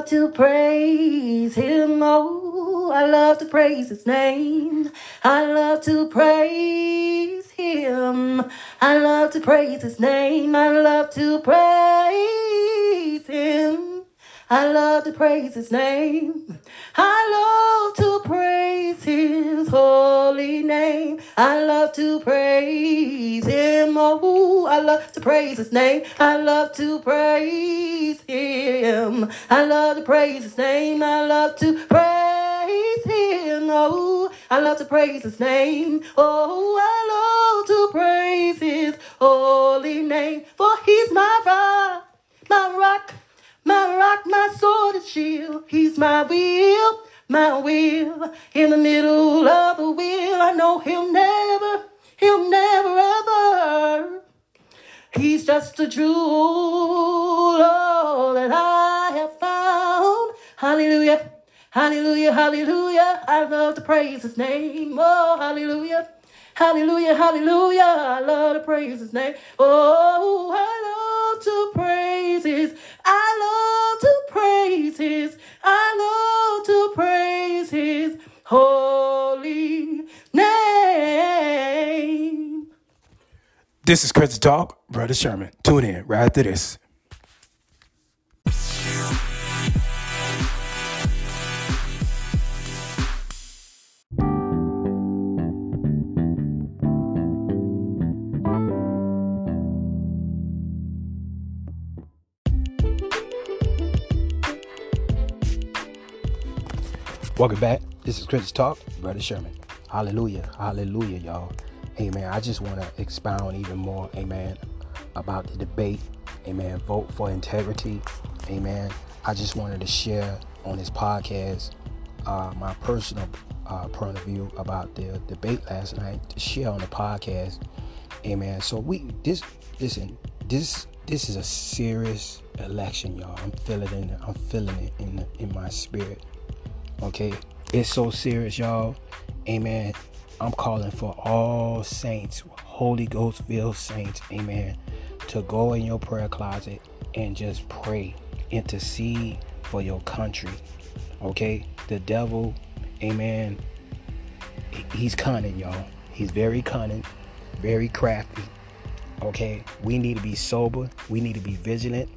love to praise him. Oh, I love to praise his name. I love to praise him. I love to praise his name. I love to praise him. I love to praise his name. I love to praise his holy name. I love to praise him. Oh, I love to praise his name. I love to praise him. I love to praise his name. I love to praise him. Oh, I love to praise his name. Oh, I love to praise his holy name. For he's my rock, my rock my rock, my sword and shield. He's my wheel, my wheel. In the middle of the wheel, I know he'll never, he'll never ever. He's just a jewel that I have found. Hallelujah. Hallelujah, hallelujah. I love to praise his name. Oh, hallelujah. Hallelujah, hallelujah. I love to praise his name. Oh, I love to praise his. I love to praise his. I love to praise his holy name. This is Christian Talk, Brother Sherman. Tune in right after this. Welcome back. This is Christian Talk, Brother Sherman. Hallelujah. Hallelujah, y'all. Amen. I just want to expound even more, amen, about the debate. Amen. Vote for integrity. Amen. I just wanted to share on this podcast uh, my personal uh, point of view about the debate last night to share on the podcast. Amen. So we this listen this this is a serious election, y'all. I'm feeling it. I'm feeling it in the, in my spirit. Okay, it's so serious, y'all. Amen. I'm calling for all saints, Holy Ghost filled saints, amen, to go in your prayer closet and just pray, intercede for your country. Okay, the devil, amen, he's cunning, y'all. He's very cunning, very crafty. Okay, we need to be sober, we need to be vigilant,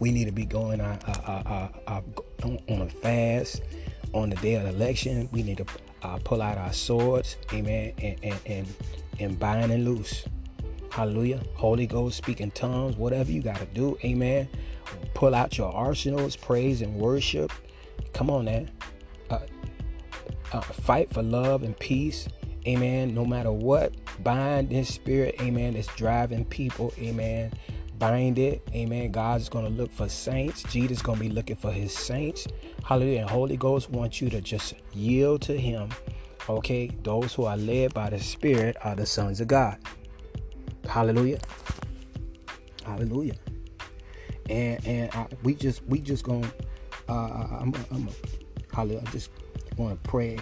we need to be going uh, uh, uh, on a fast on the day of the election. We need to uh, pull out our swords, amen, and and and, and bind and loose. Hallelujah. Holy Ghost, speak in tongues, whatever you got to do, amen. Pull out your arsenals, praise and worship. Come on, man. Uh, fight for love and peace, amen. No matter what, bind this spirit, amen, that's driving people, amen, bind it. Amen. God's going to look for saints. Jesus is going to be looking for his saints. Hallelujah. And Holy Ghost wants you to just yield to him. Okay. Those who are led by the Spirit are the sons of God. Hallelujah. Hallelujah. And and I, we just we just gonna uh, I'm I'm a, hallelujah. I just want to pray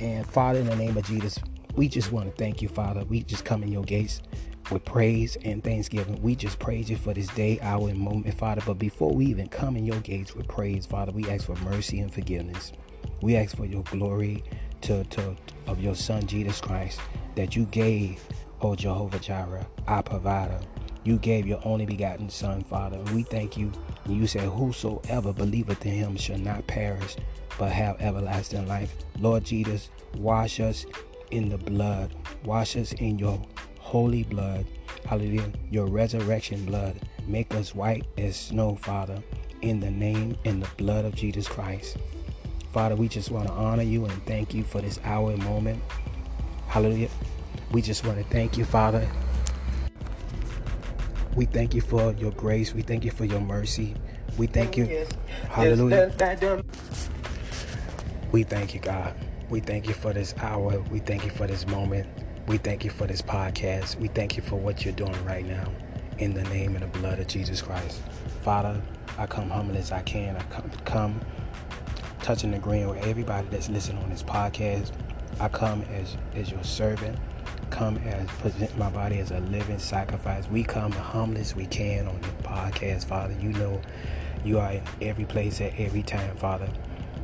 and Father in the name of Jesus, we just want to thank you, Father. We just come in your gates with praise and thanksgiving. We just praise you for this day, hour, and moment, Father. But before we even come in your gates with praise, Father, we ask for mercy and forgiveness. We ask for your glory to, to of your Son Jesus Christ that you gave, oh Jehovah Jireh, our provider. You gave your only begotten Son, Father. And we thank you. And you said, Whosoever believeth in him shall not perish, but have everlasting life. Lord Jesus, wash us in the blood. Wash us in your holy blood, hallelujah, your resurrection blood. Make us white as snow, Father, in the name and the blood of Jesus Christ. Father, we just want to honor you and thank you for this hour and moment. Hallelujah. We just want to thank you, Father. We thank you for your grace. We thank you for your mercy. We thank you. Hallelujah. We thank you, God. We thank you for this hour. We thank you for this moment. We thank you for this podcast. We thank you for what you're doing right now. In the name and the blood of Jesus Christ. Father, I come humble as I can. I come, come touching the green with everybody that's listening on this podcast. I come as, as your servant. Come as present my body as a living sacrifice. We come the humblest we can on the podcast, Father. You know You are in every place at every time, Father.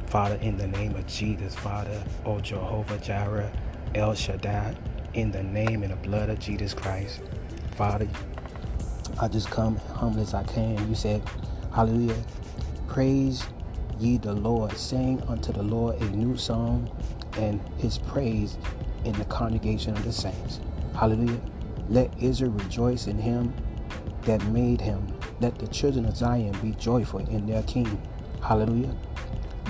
Father, in the name of Jesus, Father, O Jehovah Jireh, El Shaddai, in the name and the blood of Jesus Christ. Father, I just come humble as I can. You said, Hallelujah. Praise ye the Lord. Sing unto the Lord a new song and his praise in the congregation of the saints. Hallelujah. Let Israel rejoice in him that made him. Let the children of Zion be joyful in their king. Hallelujah.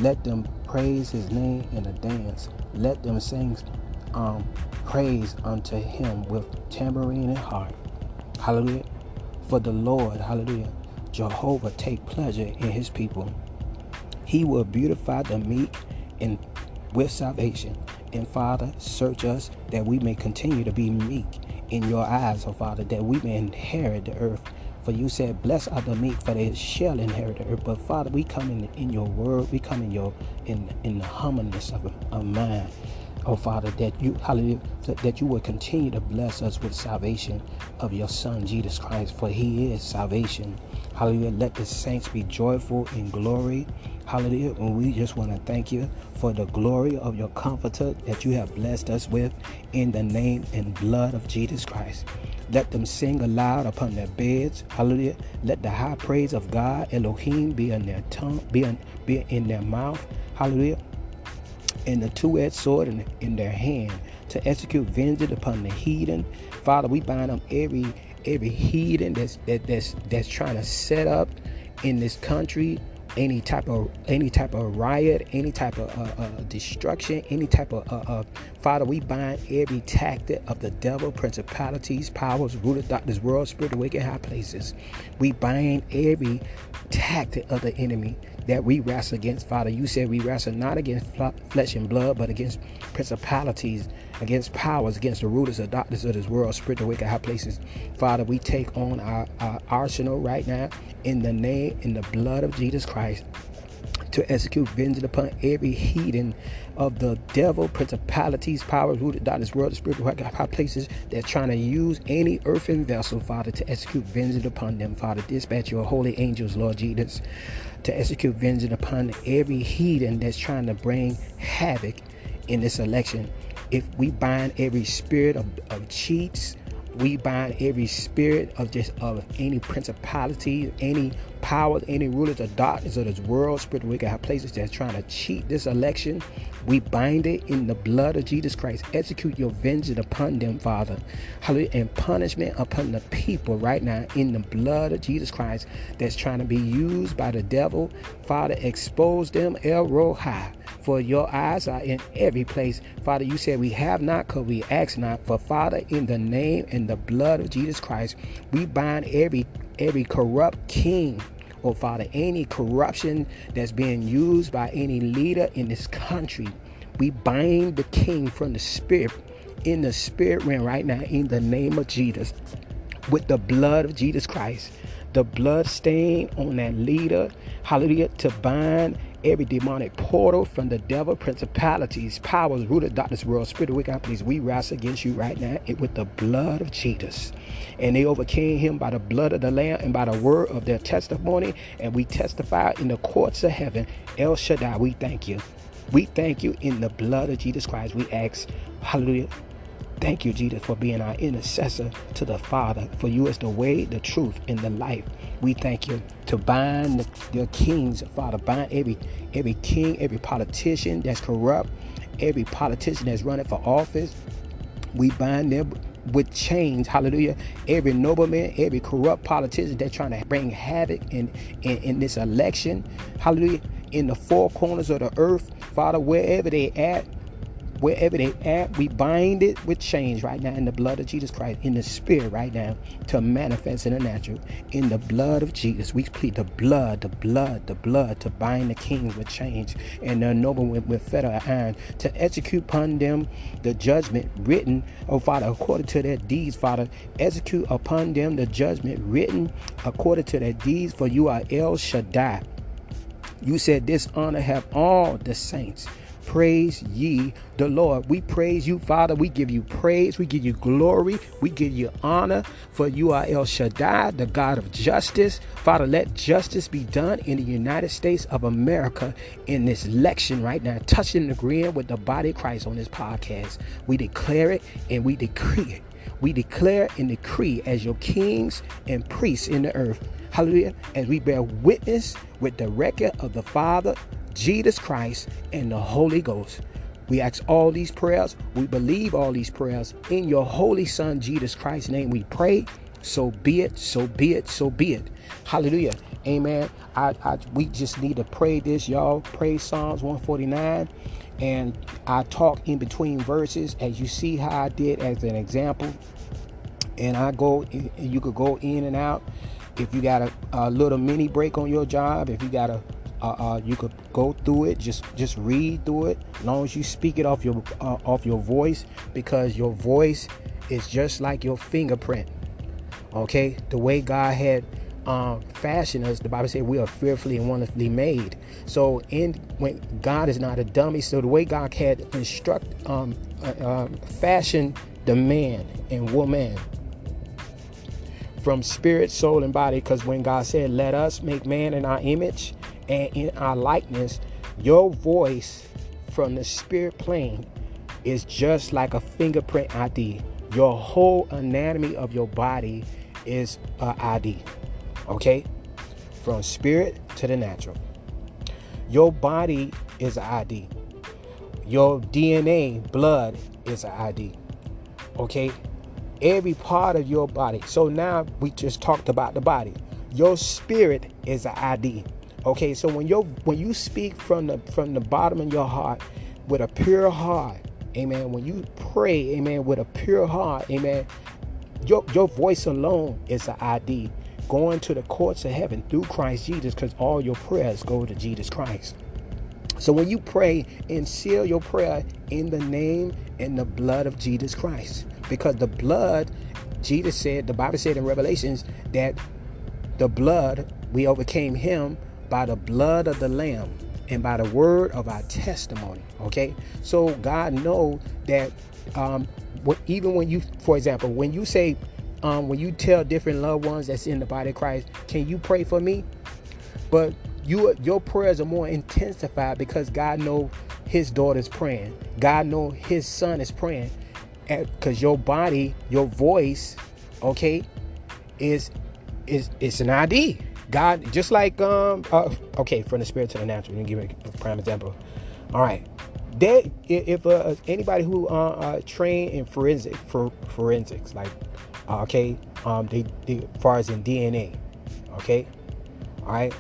Let them praise his name in a dance. Let them sing um, praise unto him with tambourine and harp. Hallelujah. For the Lord, hallelujah, Jehovah take pleasure in his people. He will beautify the meek and with salvation. And Father, search us that we may continue to be meek in your eyes, oh Father, that we may inherit the earth. For you said, Blessed are the meek, for they shall inherit the earth. But Father, we come in, in your word, we come in your in in the humbleness of, of mind. Oh Father, that you hallelujah, that you will continue to bless us with salvation of your Son Jesus Christ, for he is salvation. Hallelujah. Let the saints be joyful in glory. Hallelujah. And we just want to thank you for the glory of your comforter that you have blessed us with in the name and blood of Jesus Christ. Let them sing aloud upon their beds. Hallelujah. Let the high praise of God, Elohim, be in their tongue, be in, be in their mouth. Hallelujah. And the two-edged sword in, in their hand to execute vengeance upon the heathen. Father, we bind up every every heathen that's that, that's that's trying to set up in this country any type of any type of riot, any type of uh, uh, destruction, any type of uh, uh, Father, we bind every tactic of the devil, principalities, powers, rulers, doctors, world, spirit, the wicked high places. We bind every tactic of the enemy that we wrestle against, Father. You said we wrestle not against flesh and blood, but against principalities, against powers, against the rulers of darkness of this world, spiritual wicked high places. Father, we take on our, our arsenal right now in the name, in the blood of Jesus Christ to execute vengeance upon every heathen of the devil, principalities, powers, rooted darkness, world, spiritual high places that's trying to use any earthen vessel, Father, to execute vengeance upon them, Father. Dispatch your holy angels, Lord Jesus, to execute vengeance upon every heathen that's trying to bring havoc in this election. If we bind every spirit of, of cheats, we bind every spirit of just of any principality, any powers, any rulers of darkness of this world, spiritual wicked high places that's trying to cheat this election. We bind it in the blood of Jesus Christ. Execute your vengeance upon them, Father. Hallelujah. And punishment upon the people right now in the blood of Jesus Christ that's trying to be used by the devil. Father, expose them, El Roi. For your eyes are in every place. Father, you said we have not because we ask not. For Father, in the name and the blood of Jesus Christ, we bind every every corrupt king or Father, any corruption that's being used by any leader in this country. We bind the king from the spirit in the spirit realm right now in the name of Jesus with the blood of Jesus Christ. The blood stain on that leader, hallelujah, to bind every demonic portal from the devil, principalities, powers, rooted darkness, world, spirit, wicked companies. We rise against you right now It with the blood of Jesus. And they overcame him by the blood of the Lamb and by the word of their testimony. And we testify in the courts of heaven. El Shaddai, we thank you. We thank you in the blood of Jesus Christ. We ask, hallelujah, Thank you, Jesus, for being our intercessor to the Father. For you is the way, the truth, and the life. We thank you to bind the, the kings, Father. Bind every every king, every politician that's corrupt, every politician that's running for office. We bind them with chains, hallelujah. Every nobleman, every corrupt politician that's trying to bring havoc in, in, in this election, hallelujah. In the four corners of the earth, Father, wherever they at, wherever they at, we bind it with chains right now in the blood of Jesus Christ, in the spirit right now, to manifest in the natural. In the blood of Jesus, we plead the blood, the blood, the blood to bind the kings with chains and the noble with, with fetter iron, to execute upon them the judgment written, oh Father, according to their deeds, Father. Execute upon them the judgment written according to their deeds, for you are El Shaddai. You said this honor have all the saints Praise ye the Lord. We praise you, Father. We give you praise. We give you glory. We give you honor. For you are El Shaddai, the God of justice. Father, let justice be done in the United States of America in this election right now, touching and agreeing with the body of Christ on this podcast. We declare it and we decree it. We declare and decree as your kings and priests in the earth. Hallelujah. As we bear witness with the record of the Father, Jesus Christ, and the Holy Ghost. We ask all these prayers. We believe all these prayers. In your holy Son, Jesus Christ's name, we pray. So be it, so be it, so be it. Hallelujah. Amen. I, I we just need to pray this, y'all. Pray Psalms 149. And I talk in between verses as you see how I did as an example. And I go, you could go in and out. If you got a, a little mini break on your job, if you got a uh, uh, you could go through it just just read through it as long as you speak it off your uh, off your voice because your voice is just like your fingerprint okay? The way god had um, fashioned us the bible said we are fearfully and wonderfully made. So in when god is not a dummy so the way god had instruct um, uh, um, fashion the man and woman from spirit soul and body because when god said let us make man in our image and in our likeness, your voice from the spirit plane is just like a fingerprint ID. Your whole anatomy of your body is a ID. Okay? From spirit to the natural. Your body is an ID. Your DNA, blood, is an ID. Okay? Every part of your body. So now we just talked about the body. Your spirit is an ID. Okay, so when you when you speak from the from the bottom of your heart with a pure heart, amen. When you pray, amen, with a pure heart, amen, your your voice alone is an ID going to the courts of heaven through Christ Jesus, because all your prayers go to Jesus Christ. So when you pray and seal your prayer in the name and the blood of Jesus Christ, because the blood, Jesus said, the Bible said in Revelations that the blood we overcame him by the blood of the lamb and by the word of our testimony okay? So god know that um what, even when you for example when you say um when you tell different loved ones that's in the body of christ can you pray for me? But you your prayers are more intensified because god know his daughter's praying. God know his son is praying. Because your body your voice okay is is it's an id God, just like um, uh, okay, from the spirit to the natural. Let me give a prime example. All right, they if uh, anybody who uh, uh train in forensic for forensics, like uh, okay, um, they, they far as in DNA, okay, all right,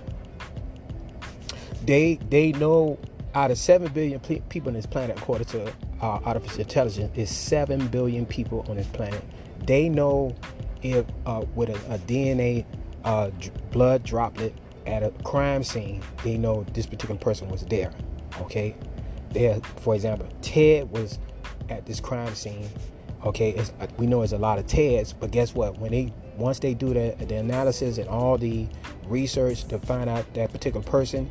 they they know out of seven billion people on this planet, according to uh, artificial intelligence, is seven billion people on this planet. They know if uh, with a, a DNA blood droplet at a crime scene, they know this particular person was there. Okay, there. For example, Ted was at this crime scene. Okay, it's, uh, we know it's a lot of Teds, but guess what? When they once they do the, the analysis and all the research to find out that particular person,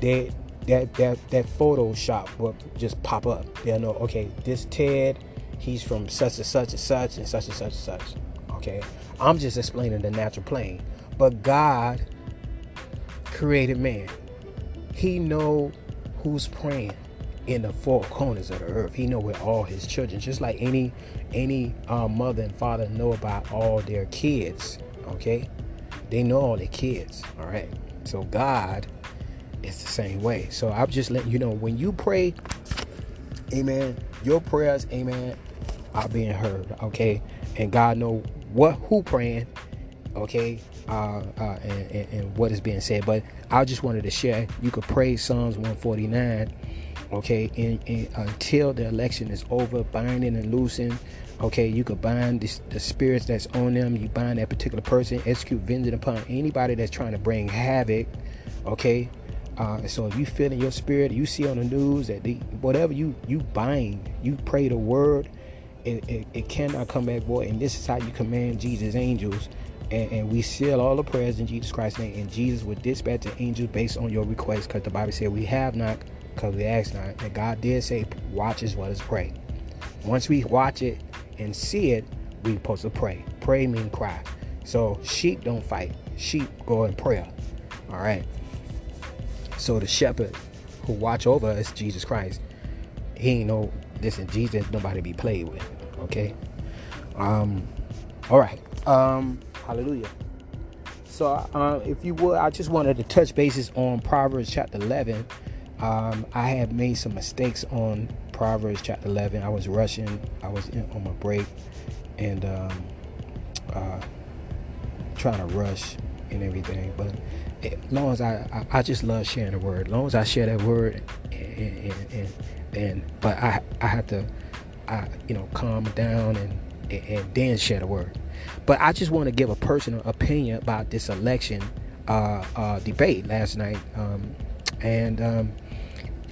they that that that Photoshop will just pop up. They'll know, okay, this Ted, he's from such and such and such and such and such and such. Okay, I'm just explaining the natural plane. But God created man. He know who's praying in the four corners of the earth. He know where all his children, just like any any uh, mother and father know about all their kids. Okay, they know all their kids. All right. So God is the same way. So I'm just letting you know when you pray, Amen. Your prayers, Amen, are being heard. Okay, and God know what who praying. Okay, uh, uh, and, and, and, what is being said. But I just wanted to share. You could pray Psalms 149, okay, in, until the election is over, binding and loosing. Okay, you could bind this, the spirits that's on them. You bind that particular person, execute vengeance upon anybody that's trying to bring havoc. Okay, uh, so if you feel in your spirit, you see on the news that they, whatever you you bind, you pray the word, it, it, it cannot come back void. And this is how you command Jesus' angels and, and, we seal all the prayers in Jesus Christ's name. And Jesus will dispatch the angels based on your request, because the Bible said we have not because we asked not. And God did say, watch as well as pray. Once we watch it and see it, we supposed to pray. Pray mean cry. So sheep don't fight. Sheep go in prayer. All right. So the shepherd who watch over us, Jesus Christ, he ain't no listen, Jesus nobody be played with. Okay. Um all right. Um hallelujah. So uh, if you would, I just wanted to touch bases on Proverbs chapter 11. Um, I have made some mistakes on Proverbs chapter 11. I was rushing. I was in, on my break and um, uh, trying to rush and everything. But as long as I, I, I, just love sharing the word. As long as I share that word, and, and, and, and but I, I have to, I, you know, calm down and, and, and then share the word. But I just want to give a personal opinion about this election uh, uh, debate last night, um, and um,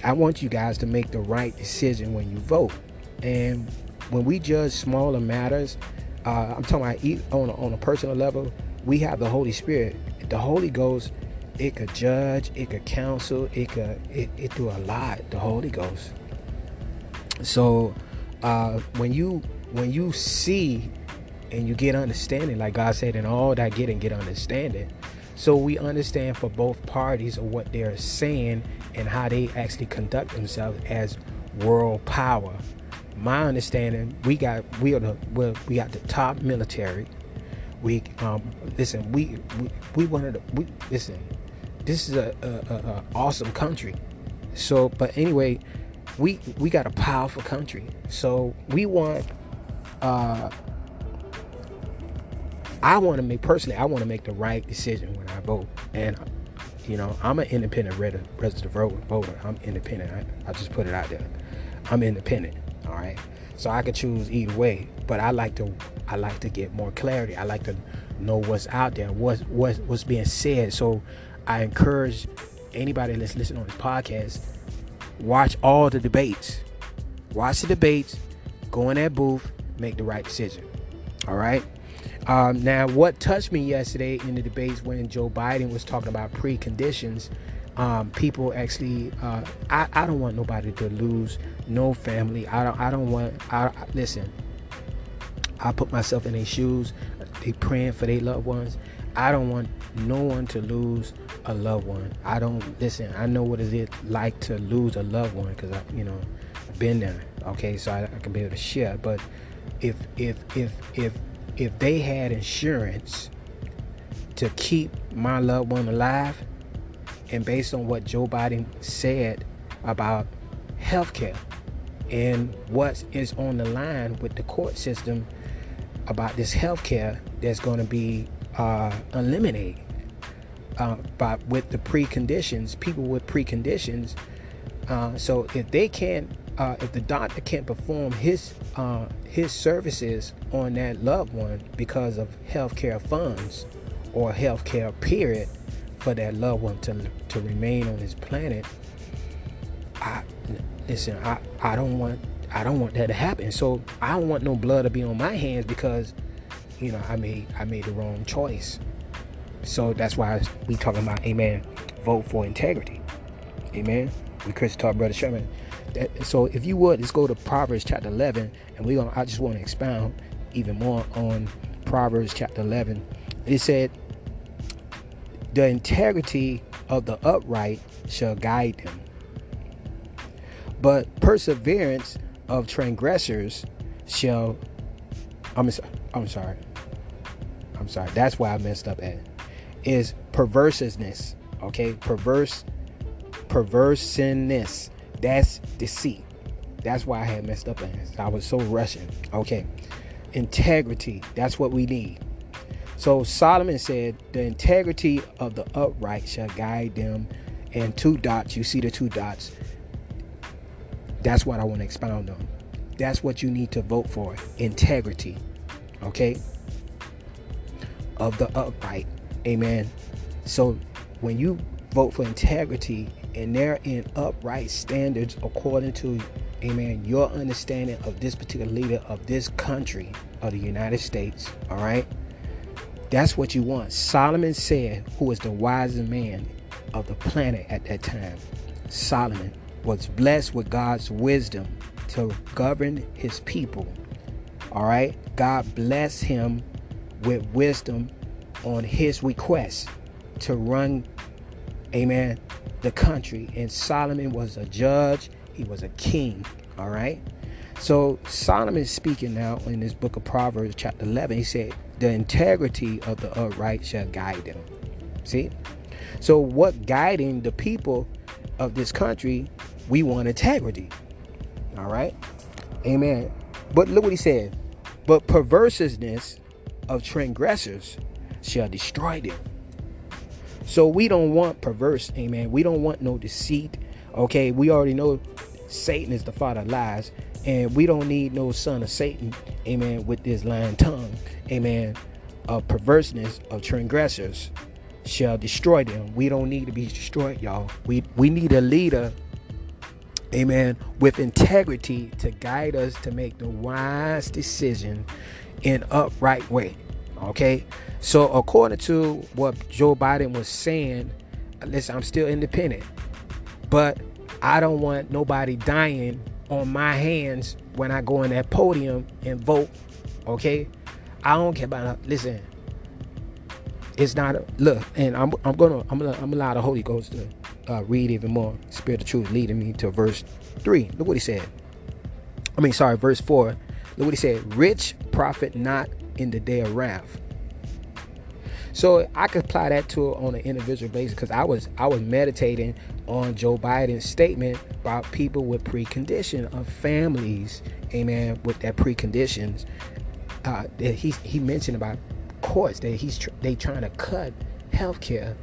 I want you guys to make the right decision when you vote. And when we judge smaller matters, uh, I'm talking about on a, on a personal level, we have the Holy Spirit. The Holy Ghost, it could judge, it could counsel, it could it, it do a lot. The Holy Ghost. So uh, when you when you see and you get understanding, like God said, in all that get and get understanding. So we understand for both parties of what they're saying and how they actually conduct themselves as world power. My understanding, we got we are the we got the top military. We um listen, we we, we wanted to we listen. This is a, a, a, a awesome country. So, but anyway, we we got a powerful country. So we want uh I want to make personally, I want to make the right decision when I vote, and you know, I'm an independent registered voter. I'm independent. I, I just put it out there. I'm independent. All right, so I could choose either way, but I like to, I like to get more clarity. I like to know what's out there, what's what's what's being said. So I encourage anybody that's listening on this podcast, watch all the debates. Watch the debates, go in that booth, make the right decision. All right. Um, now, what touched me yesterday in the debates when Joe Biden was talking about preconditions, um, people actually, uh, I, I don't want nobody to lose no family. I don't, I don't want, I, listen, I put myself in their shoes. They praying for their loved ones. I don't want no one to lose a loved one. I don't listen. I know what is it like to lose a loved one because I, you know, been there. Okay, so I, I can be able to share. But if if if if if they had insurance to keep my loved one alive, and based on what Joe Biden said about healthcare and what is on the line with the court system about this healthcare that's going to be uh, eliminated uh, by with the preconditions, people with preconditions. Uh, so if they can't uh, if the doctor can't perform his uh, his services on that loved one because of healthcare funds or healthcare period for that loved one to to remain on this planet, I listen. I I don't want I don't want that to happen. So I don't want no blood to be on my hands because you know I made I made the wrong choice. So that's why we talking about amen. Vote for integrity. Amen. We Christian talk, brother Sherman so if you would, let's go to Proverbs chapter 11, and we're gonna. I just want to expound even more on Proverbs chapter 11. It said, "The integrity of the upright shall guide them, but perseverance of transgressors shall." I'm I'm sorry. I'm sorry. That's why I messed up at. Is perverseness. Okay, perverse, perverseness that's deceit. That's why I had messed up in I was so rushing. Okay. Integrity. That's what we need. So Solomon said, The integrity of the upright shall guide them. And two dots, you see the two dots. That's what I want to expound on. That's what you need to vote for. Integrity. Okay? Of the upright. Amen. So when you vote for integrity and they're in upright standards according to amen your understanding of this particular leader of this country of the united states all right that's what you want solomon said who was the wisest man of the planet at that time solomon was blessed with God's wisdom to govern his people. All right. God blessed him with wisdom on his request to run, amen, the country. And Solomon was a judge, he was a king. All right. So Solomon is speaking now in this book of Proverbs, chapter 11. He said, The integrity of the upright shall guide them. See? So, what guiding the people of this country, we want integrity. All right? Amen. But look what he said. But perverseness of transgressors shall destroy them. So we don't want perverse, amen. We don't want no deceit. Okay, we already know Satan is the father of lies, and we don't need no son of Satan, amen, with this lying tongue, amen, of perverseness of transgressors shall destroy them. We don't need to be destroyed, y'all. We we need a leader, amen, with integrity to guide us to make the wise decision in upright way. Okay? So according to what Joe Biden was saying, listen, I'm still independent. But I don't want nobody dying on my hands when I go in that podium and vote. Okay? I don't care about listen, it's not a, look, and I'm I'm gonna I'm gonna I'm gonna allow the Holy Ghost to uh, read even more. Spirit of truth leading me to verse three. Look what he said. I mean, sorry, verse four. Look what he said. Rich profit not in the day of wrath. So I could apply that to on an individual basis because I was I was meditating on Joe Biden's statement about people with precondition of families, amen, with that preconditions. Uh, that he he mentioned about courts that he's tr- they trying to cut health care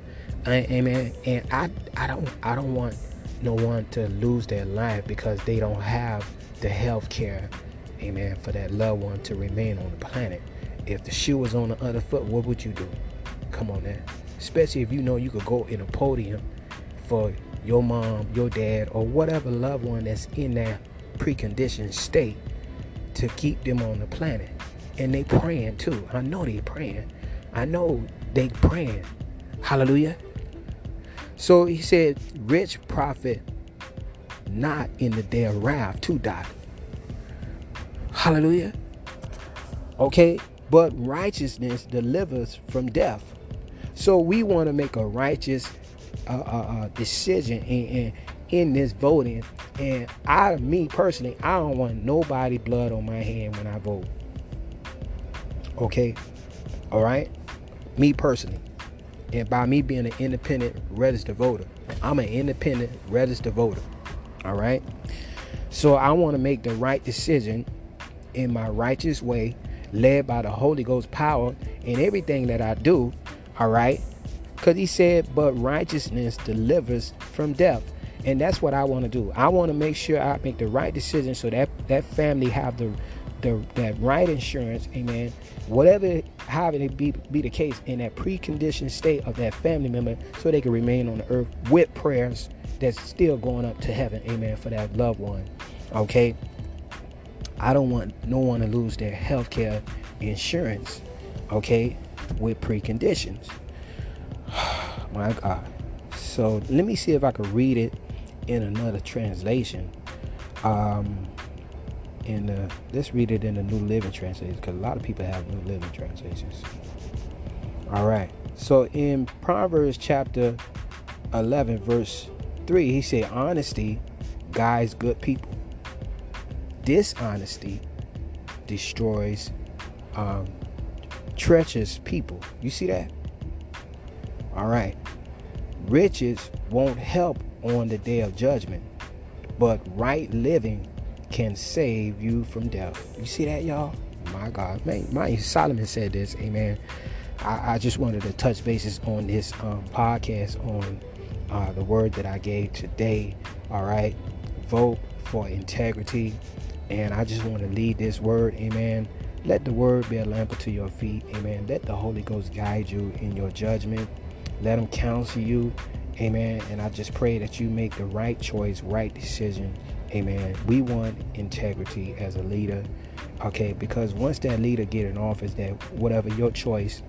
amen and i i don't i don't want no one to lose their life because they don't have the health care amen for that loved one to remain on the planet if the shoe was on the other foot what would you do come on man especially if you know you could go in a podium for your mom your dad or whatever loved one that's in that preconditioned state to keep them on the planet and they praying too. I know they praying. I know they praying. Hallelujah. So he said, rich profit not in the day of wrath to die. Hallelujah. Okay, but righteousness delivers from death. So we want to make a righteous uh, uh, uh, decision in, in, in this voting. And I, me personally, I don't want nobody blood on my hand when I vote. Okay? All right? Me personally. And by me being an independent registered voter, I'm an independent registered voter. All right? So I want to make the right decision in my righteous way, led by the Holy Ghost power in everything that I do. All right? Because he said, but righteousness delivers from death. And that's what I want to do. I want to make sure I make the right decision so that that family have the the that right insurance, amen. Whatever, however it be be the case in that preconditioned state of that family member, so they can remain on the earth with prayers that's still going up to heaven, amen, for that loved one. Okay. I don't want no one to lose their health care insurance, okay, with preconditions. My God. So let me see if I can read it in another translation. Um, in the let's read it in the New Living Translation because a lot of people have New Living Translations. All right. So in Proverbs chapter 11 verse 3, he said honesty guides good people. Dishonesty destroys um, treacherous people. You see that? All right. Riches won't help on the day of judgment, but right living can save you from death. You see that, y'all? My God, man, my Solomon said this. Amen. I, I just wanted to touch bases on this um, podcast on uh, the word that I gave today. All right, vote for integrity, and I just want to lead this word. Amen. Let the word be a lamp to your feet. Amen. Let the Holy Ghost guide you in your judgment. Let Him counsel you. Amen. And I just pray that you make the right choice, right decision Amen. We want integrity as a leader. Okay, because once that leader get in office, that whatever your choice,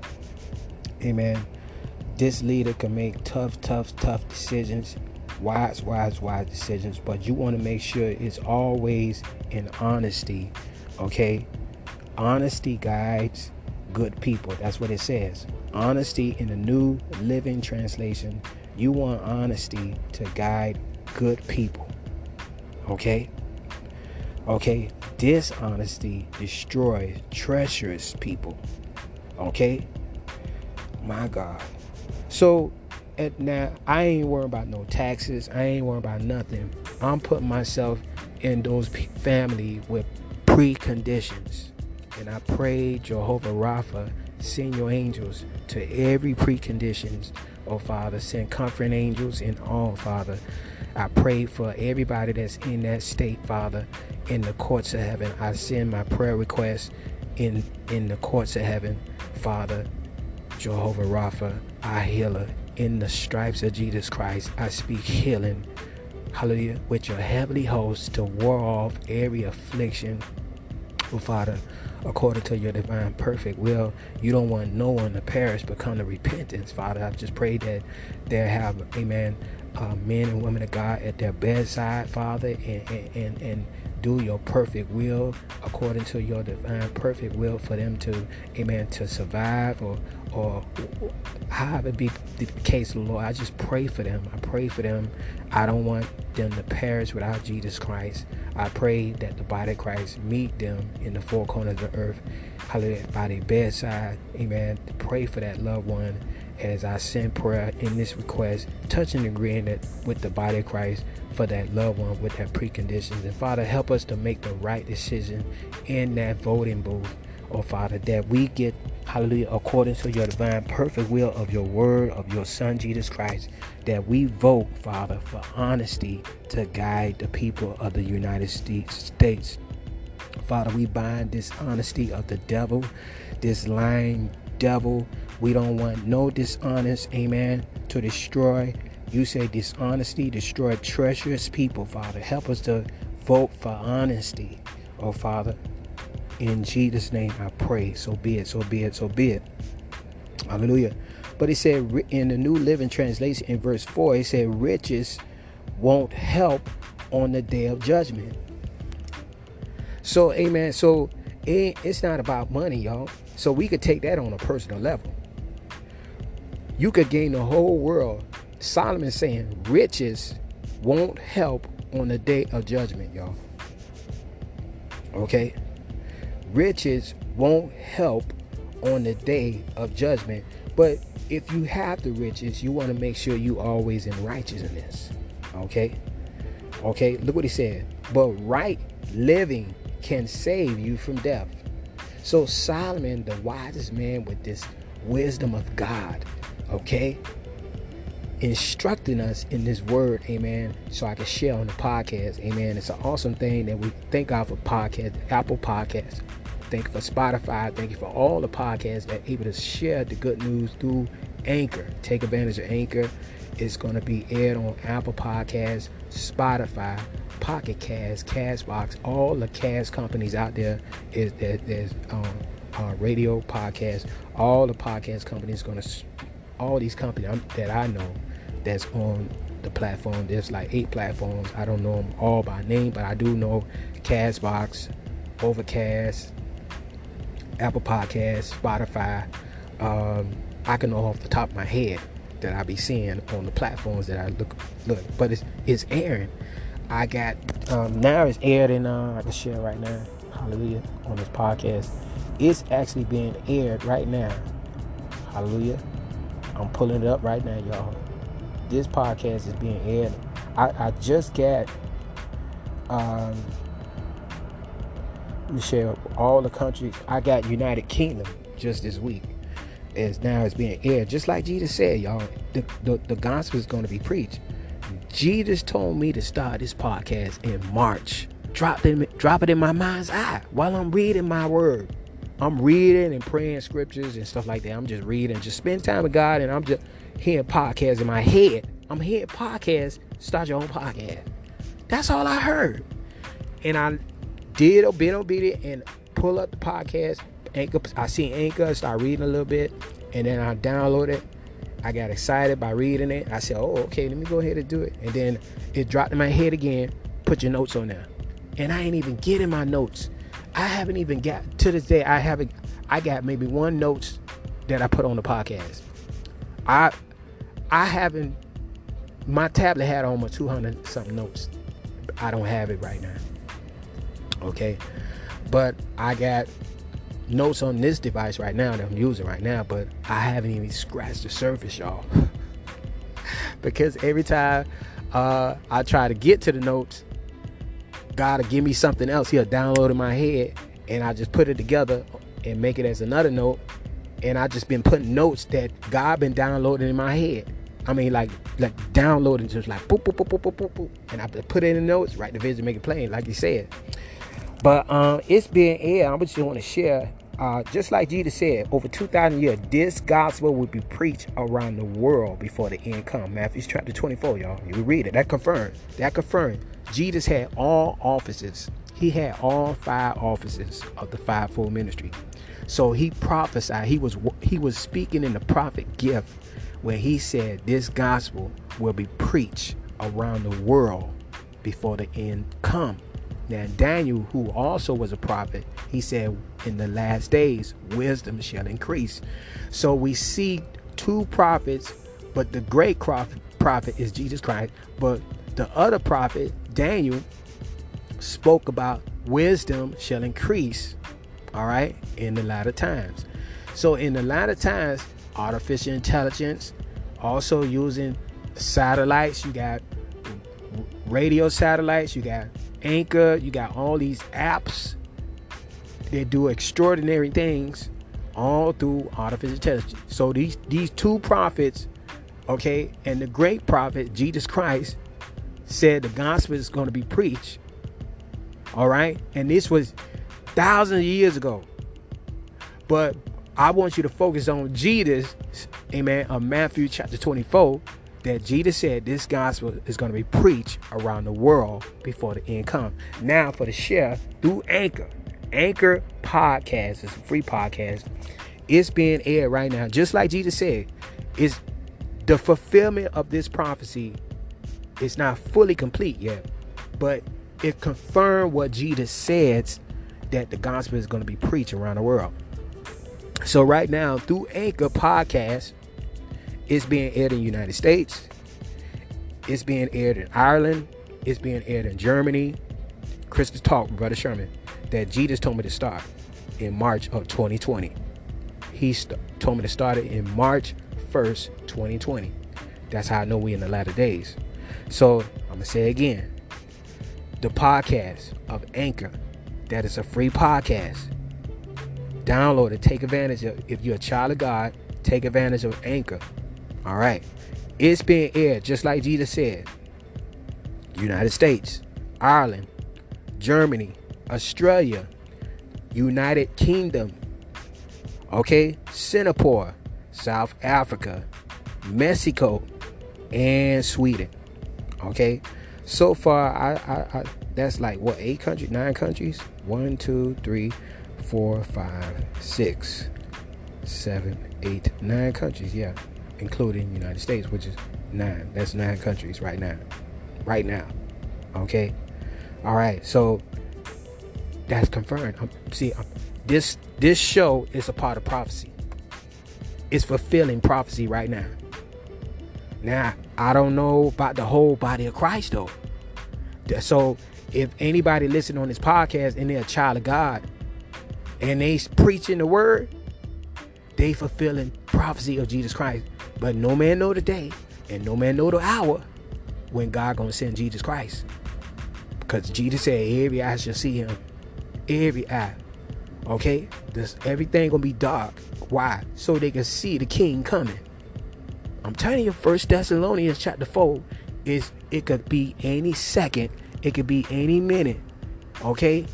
amen, this leader can make tough, tough, tough decisions. wise, wise, wise decisions, but you want to make sure it's always in honesty. Okay? Honesty guides good people. That's what it says. Honesty in the New Living Translation. You want honesty to guide good people. Okay? Okay? Dishonesty destroys treacherous people. Okay? My God. So at now I ain't worrying about no taxes. I ain't worrying about nothing. I'm putting myself in those family with preconditions. And I pray Jehovah Rapha send your angels to every preconditions. Oh Father, send comforting angels in all, Father. I pray for everybody that's in that state, Father, in the courts of heaven. I send my prayer requests in in the courts of heaven, Father. Jehovah Rapha, our healer, in the stripes of Jesus Christ, I speak healing. Hallelujah. With your heavenly host to war off every affliction. Oh, Father, according to your divine perfect will, you don't want no one to perish but come to repentance, Father. I just pray that they have, amen, uh, men and women of God at their bedside, Father, and, and, and, and do your perfect will according to your divine perfect will for them to, amen, to survive or or however be the case, Lord. I just pray for them. I pray for them. I don't want them to perish without Jesus Christ. I pray that the body of Christ meet them in the four corners of the earth. Hallelujah. By their bedside. Amen. Pray for that loved one as I send prayer in this request, touching and agreeing with the body of Christ for that loved one with that preconditions. And Father, help us to make the right decision in that voting booth. Oh Father, that we get, hallelujah, according to your divine perfect will of your word, of your Son Jesus Christ, that we vote, Father, for honesty to guide the people of the United States. Father, we bind this honesty of the devil, this lying devil. We don't want no dishonest, amen, to destroy you say dishonesty destroy treacherous people, Father. Help us to vote for honesty, oh Father. In Jesus' name I pray. So be it, so be it, so be it. Hallelujah. But he said in the New Living Translation in verse 4, he said, Riches won't help on the day of judgment. So, amen. So, it's not about money, y'all. So, we could take that on a personal level. You could gain the whole world Solomon saying riches won't help on the day of judgment, y'all. Okay? Riches won't help on the day of judgment. But if you have the riches, you want to make sure you always in righteousness. Okay? Okay, look what he said. But right living can save you from death. So Solomon, the wisest man with this wisdom of God, okay, instructing us in this word, amen, so I can share on the podcast, amen. It's an awesome thing that we thank God for podcast, Apple Podcasts. Thank you for Spotify. Thank you for all the podcasts that able to share the good news through Anchor. Take advantage of Anchor. It's going to be aired on Apple Podcasts, Spotify, Pocket Cast, Castbox, all the cast companies out there. Is that there's um, uh, radio podcast. All the podcast companies going to, all these companies that I know that's on the platform. There's like eight platforms. I don't know them all by name, but I do know Castbox, Overcast, Apple Podcasts, Spotify. Um, I can know off the top of my head that I be seeing on the platforms that I look look. But it's it's airing. I got um, now it's aired in uh, I can share right now. Hallelujah on this podcast. It's actually being aired right now. Hallelujah. I'm pulling it up right now, y'all this podcast is being aired. I, I just got um share all the countries. I got United Kingdom just this week. As now it's being aired. Just like Jesus said, y'all, the, the, the gospel is going to be preached. Jesus told me to start this podcast in March. Drop it, drop it in my mind's eye while I'm reading my word. I'm reading and praying scriptures and stuff like that. I'm just reading, just spend time with God, and I'm just hearing podcasts in my head. I'm hearing podcasts, start your own podcast. That's all I heard. And I did a bit obedient and pull up the podcast. Anchor, I see Anchor, start reading a little bit, and then I download it. I got excited by reading it. I said, "Oh, okay, let me go ahead and do it." And then it dropped in my head again. Put your notes on there, and I ain't even getting my notes. I haven't even got to this day. I haven't. I got maybe one notes that I put on the podcast. I I haven't. My tablet had almost 200 something notes. I don't have it right now. Okay, but I got notes on this device right now that I'm using right now, but I haven't even scratched the surface, y'all. because every time uh, I try to get to the notes, God will give me something else. He'll download in my head, and I just put it together and make it as another note. And I just been putting notes that God been downloading in my head. I mean, like like downloading, just like boop boop boop boop boop boop boop, and I put it in the notes, write the vision, make it plain, like you said. But um, it's being aired. I just want to share uh, just like Jesus said, over 2,000 years, this gospel will be preached around the world before the end come. Matthew chapter 24, y'all. You read it. That confirmed. That confirmed. Jesus had all offices. He had all five offices of the fivefold ministry. So he prophesied. He was he was speaking in the prophet gift when he said this gospel will be preached around the world before the end come. Now, Daniel, who also was a prophet, he said, In the last days, wisdom shall increase. So we see two prophets, but the great prophet is Jesus Christ. But the other prophet, Daniel, spoke about wisdom shall increase, all right, in the latter times. So, in the latter times, artificial intelligence, also using satellites, you got radio satellites, you got Anchor, you got all these apps that do extraordinary things all through artificial intelligence. So these these two prophets, okay, and the great prophet Jesus Christ said the gospel is going to be preached. All right? And this was thousands of years ago. But I want you to focus on Jesus, amen, of Matthew chapter 24 that Jesus said this gospel is going to be preached around the world before the end comes. Now, for the share through Anchor, Anchor Podcast is a free podcast. It's being aired right now, just like Jesus said. Is the fulfillment of this prophecy is not fully complete yet, but it confirmed what Jesus said that the gospel is going to be preached around the world. So right now, through Anchor Podcast, it's being aired in the United States. It's being aired in Ireland. It's being aired in Germany. Christian talk Brother Sherman that Jesus told me to start in March of 2020. He st- told me to start it in March 1st, 2020. That's how I know we in the latter days. So I'm gonna say again, the podcast of Anchor, that is a free podcast. Download it, take advantage of. If you're a child of God, take advantage of Anchor. All right. It's being aired, just like Jesus said. United States, Ireland, Germany, Australia, United Kingdom, okay, Singapore, South Africa, Mexico, and Sweden. Okay, so far I, I, I that's like what eight countries, nine countries. One, two, three, four, five, six, seven, eight, nine countries. Yeah, including United States, which is nine. That's nine countries right now. Right now. Okay. All right. So that's confirmed. Um, see, um, this this show is a part of prophecy. It's fulfilling prophecy right now. Now, I don't know about the whole body of Christ though. So, if anybody listening on this podcast and they're a child of God and they preaching the word, they fulfilling prophecy of Jesus Christ. But no man know the day and no man know the hour when God gonna send Jesus Christ. Because Jesus said every eye shall see him. Every eye. Okay? This everything gonna be dark. Why? So they can see the king coming. I'm telling you, First Thessalonians chapter 4 is it could be any second, it could be any minute. Okay?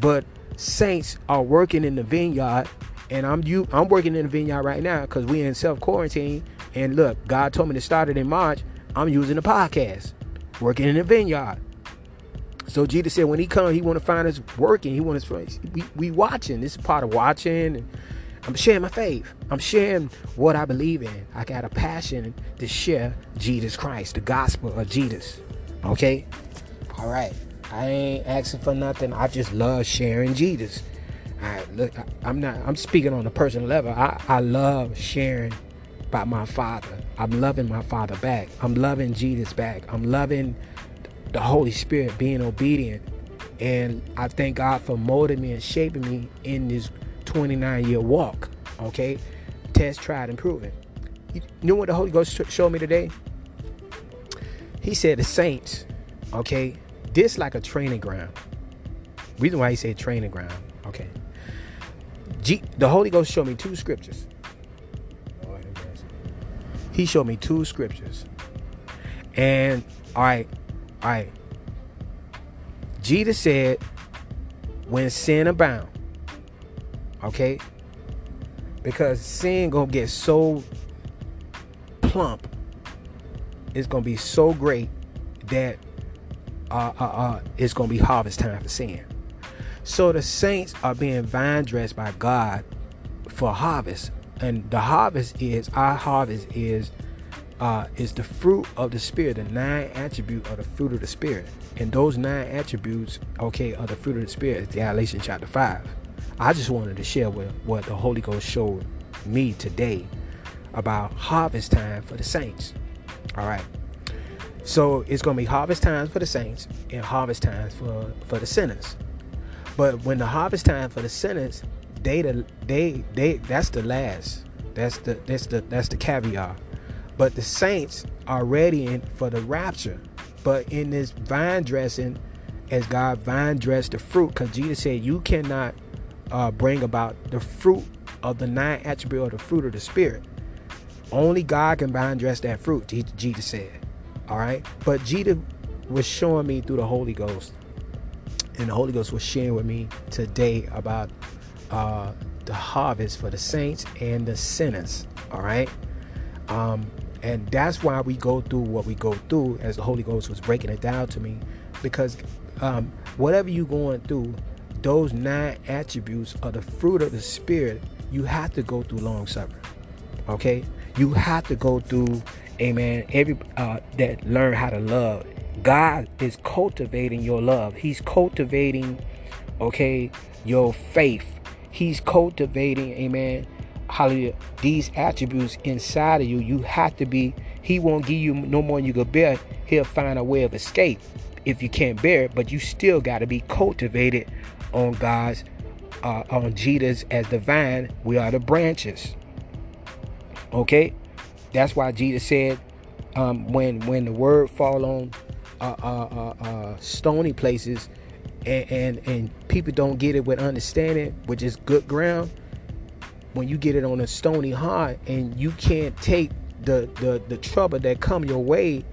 But saints are working in the vineyard and I'm you I'm working in the vineyard right now because we in self quarantine. And look, God told me to start it in March. I'm using the podcast, working in the vineyard. So Jesus said when he comes, he want to find us working. He want us we, we watching. This is part of watching and, I'm sharing my faith. I'm sharing what I believe in. I got a passion to share Jesus Christ, the gospel of Jesus. Okay? All right. I ain't asking for nothing. I just love sharing Jesus. I look I, am not I'm speaking on a personal level. I, I love sharing about my father. I'm loving my father back. I'm loving Jesus back. I'm loving the Holy Spirit being obedient. And I thank God for molding me and shaping me in this 29 year walk. Okay? Test, tried, and proven. You know what the Holy Ghost showed me today? He said the saints, okay, this like a training ground. Reason why he said training ground, okay. G- the Holy Ghost showed me two scriptures. He showed me two scriptures. And all right, all right. Jesus said, when sin abound, okay? Because sin gonna get so plump, it's gonna be so great that uh, uh, uh, it's gonna be harvest time for sin. So the saints are being vine dressed by God for harvest, and the harvest is our harvest is uh, is the fruit of the spirit, the nine attributes of the fruit of the spirit, and those nine attributes, okay, are the fruit of the spirit. Galatians chapter five. I just wanted to share with what the Holy Ghost showed me today about harvest time for the saints. All right. So it's going to be harvest times for the saints and harvest times for, for the sinners. But when the harvest time for the sinners, they the, they they that's the last. That's the that's the that's the caviar. But the saints are ready in, for the rapture. But in this vine dressing, as God vine dressed the fruit, because Jesus said you cannot uh, bring about the fruit of the nine attribute of the fruit of the spirit. Only God can vine dress that fruit, Jesus said. All right. But Jesus was showing me through the Holy Ghost, and the Holy Ghost was sharing with me today about uh, the harvest for the saints and the sinners. All right. Um, and that's why we go through what we go through as the Holy Ghost was breaking it down to me. Because um, whatever you're going through, those nine attributes are the fruit of the Spirit. You have to go through long suffering. Okay? You have to go through, amen, every uh, that learn how to love. God is cultivating your love. He's cultivating, okay, your faith. He's cultivating, amen, hallelujah, these attributes inside of you, you have to be, he won't give you no more than you can bear. He'll find a way of escape if you can't bear it, but you still got to be cultivated on God's, uh, on Jesus as the vine. We are the branches. Okay? That's why Jesus said, um, when when the word fall on uh, uh, uh, uh stony places and, and and people don't get it with understanding, which is good ground, when you get it on a stony heart and you can't take the the, the trouble that come your way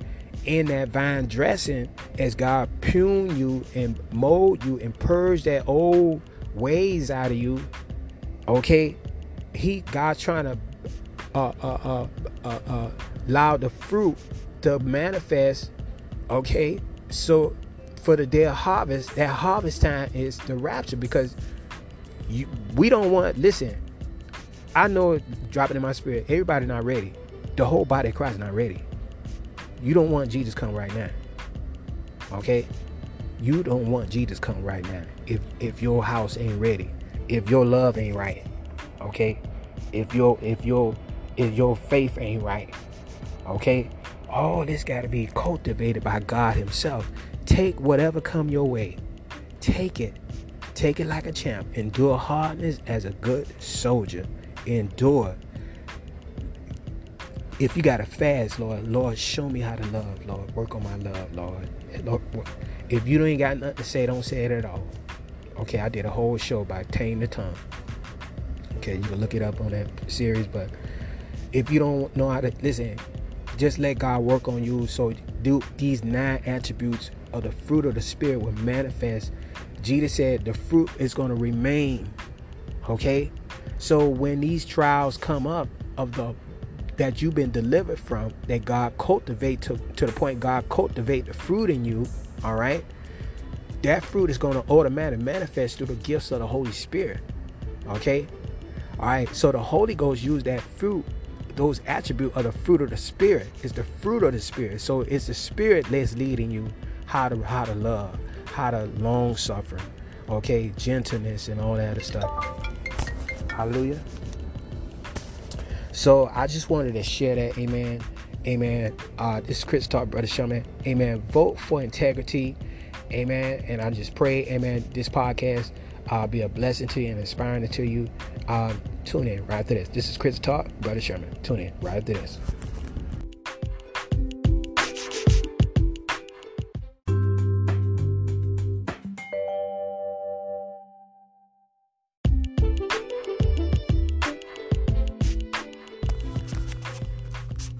in that vine dressing as God prune you and mold you and purge that old ways out of you. Okay, He God trying to uh, uh, uh, uh, uh, allow the fruit to manifest. Okay, so for the day of harvest, that harvest time is the rapture because you we don't want listen I know dropping in my spirit, everybody not ready. The whole body of Christ not ready. You don't want Jesus come right now. Okay? You don't want Jesus come right now. If if your house ain't ready, if your love ain't right, okay? If your if your if your faith ain't right, okay? All this got to be cultivated by God Himself. Take whatever come your way. Take it. Take it like a champ. Endure hardness as a good soldier endure. If you got to fast, Lord, Lord, show me how to love, Lord. Work on my love, Lord. Lord if you ain't got nothing to say, don't say it at all. Okay, I did a whole show by Tame the Tongue. Okay, you can look it up on that series, but if you don't know how to listen, just let God work on you. So do these nine attributes of the fruit of the spirit will manifest. Jesus said the fruit is going to remain. Okay? So when these trials come up of the that you've been delivered from, that God cultivate to, to the point God cultivate the fruit in you, all right, that fruit is going to automatically manifest through the gifts of the Holy Spirit. Okay? All right. So the Holy Ghost used that fruit, those attributes are the fruit of the Spirit. It's the fruit of the Spirit. So it's the Spirit that's leading you how to how to love, how to long suffer, okay, gentleness and all that other stuff. Hallelujah. So I just wanted to share that, amen. Amen. Uh, this is Christian Talk, Brother Sherman. Amen. Vote for integrity. Amen. And I just pray, amen, this podcast uh, be a blessing to you and inspiring to you. Uh, tune in right after this. This is Christian Talk, Brother Sherman. Tune in right after this.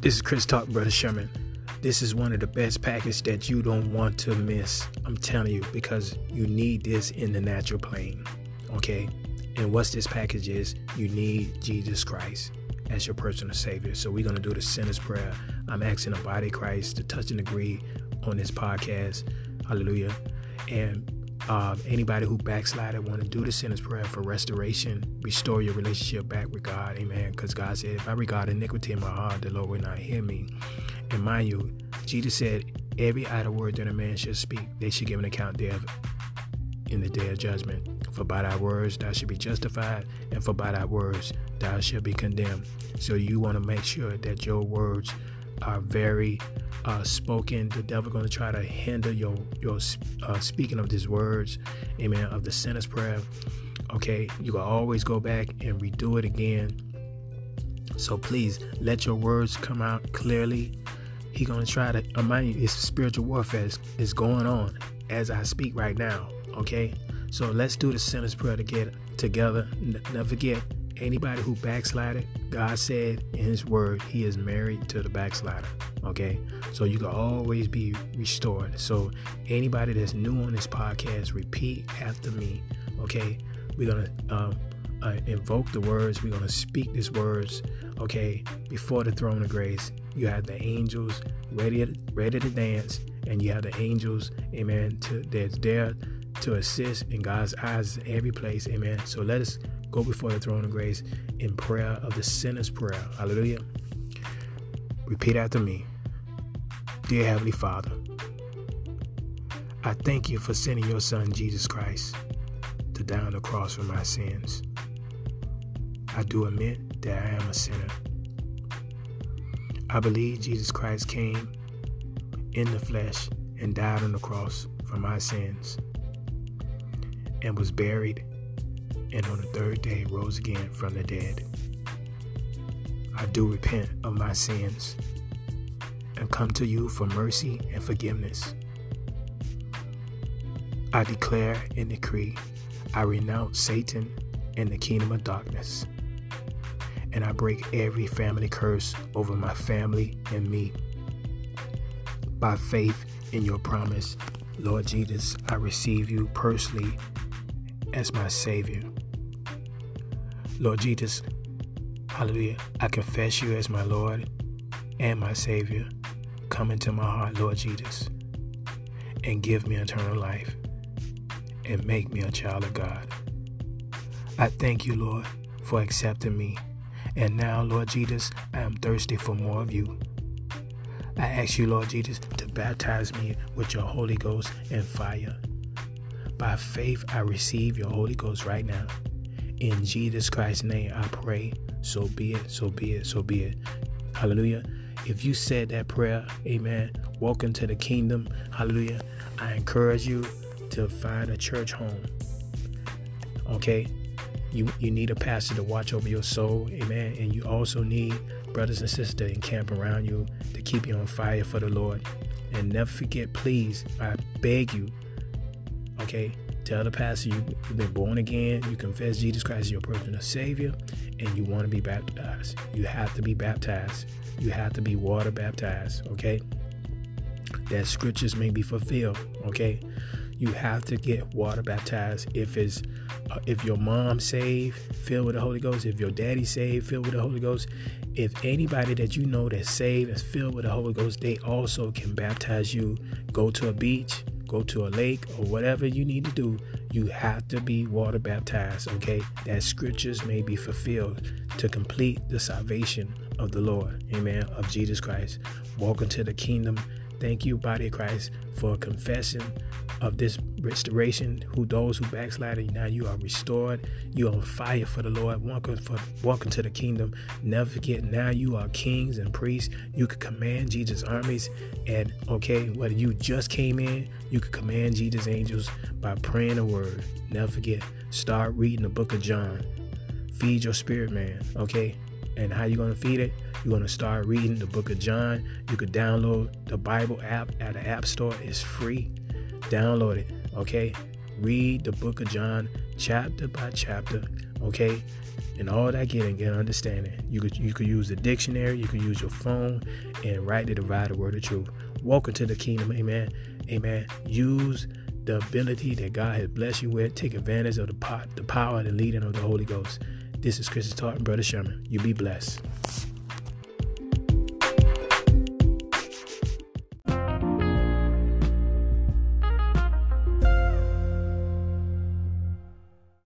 This is Christian Talk, Brother Sherman. This is one of the best packages that you don't want to miss. I'm telling you, because you need this in the natural plane. Okay? And what's this package is you need Jesus Christ as your personal savior. So we're gonna do the sinner's prayer. I'm asking the body Christ to touch and agree on this podcast. Hallelujah. And uh, anybody who backslided want to do the sinner's prayer for restoration, restore your relationship back with God. Amen. Because God said, if I regard iniquity in my heart, the Lord will not hear me. And mind you, Jesus said, every idle word that a man should speak, they should give an account thereof in the day of judgment. For by thy words thou shalt be justified, and for by thy words thou shalt be condemned. So you want to make sure that your words are very uh, spoken. The devil going to try to hinder your your uh, speaking of these words, amen, of the sinner's prayer. Okay, you can always go back and redo it again. So please let your words come out clearly. He gonna try to remind you, his spiritual warfare is, is going on as I speak right now. Okay, so let's do the sinner's prayer to get together. never forget, anybody who backslided, God said in His Word, He is married to the backslider. Okay, so you can always be restored. So anybody that's new on this podcast, repeat after me. Okay, we're gonna um, uh, invoke the words. We're gonna speak these words. Okay, before the throne of grace, you have the angels ready, ready to dance, and you have the angels, Amen, to, that's there to assist in God's eyes every place. Amen. So let us go before the throne of grace in prayer of the sinner's prayer. Hallelujah. Repeat after me. Dear Heavenly Father, I thank you for sending your Son, Jesus Christ, to die on the cross for my sins. I do admit that I am a sinner. I believe Jesus Christ came in the flesh and died on the cross for my sins and was buried and on the third day rose again from the dead. I do repent of my sins and come to you for mercy and forgiveness. I declare and decree I renounce Satan and the kingdom of darkness. And I break every family curse over my family and me. By faith in your promise, Lord Jesus, I receive you personally as my Savior. Lord Jesus, hallelujah, I confess you as my Lord and my Savior. Come into my heart, Lord Jesus, and give me eternal life and make me a child of God. I thank you, Lord, for accepting me. And now, Lord Jesus, I am thirsty for more of you. I ask you, Lord Jesus, to baptize me with your Holy Ghost and fire. By faith, I receive your Holy Ghost right now. In Jesus Christ's name, I pray. So be it, so be it, so be it. Hallelujah. If you said that prayer, amen, welcome to the kingdom. Hallelujah. I encourage you to find a church home. Okay? You, you need a pastor to watch over your soul, amen. And you also need brothers and sisters in camp around you to keep you on fire for the Lord. And never forget, please, I beg you, Okay? Tell the pastor you've been born again, you confess Jesus Christ as your personal Savior, and you want to be baptized. You have to be baptized. You have to be water baptized, okay? That scriptures may be fulfilled, okay? You have to get water baptized. If it's uh, if your mom saved, filled with the Holy Ghost. If your daddy saved, filled with the Holy Ghost. If anybody that you know that's saved is filled with the Holy Ghost, they also can baptize you. Go to a beach, go to a lake or whatever you need to do, you have to be water baptized, okay? That scriptures may be fulfilled to complete the salvation of the Lord, amen, of Jesus Christ. Welcome to the kingdom. Thank you, body of Christ, for confessing of this restoration. Who those who backslided, now you are restored. You are on fire for the Lord. Welcome for welcome to the kingdom. Never forget, now you are kings and priests. You could command Jesus' armies. And okay, whether you just came in, you could command Jesus' angels by praying a word. Never forget, start reading the book of John. Feed your spirit, man. Okay. And how you gonna feed it? You're gonna start reading the book of John. You could download the Bible app at the App Store. It's free. Download it. Okay. Read the book of John chapter by chapter. Okay. And all that getting get understanding. You could you could use the dictionary, you could use your phone and write divide the word of truth. Welcome to the kingdom, amen. Amen. Use the ability that God has blessed you with. Take advantage of the pot, the power, the leading of the Holy Ghost. This is Christian Talk and Brother Sherman. You be blessed.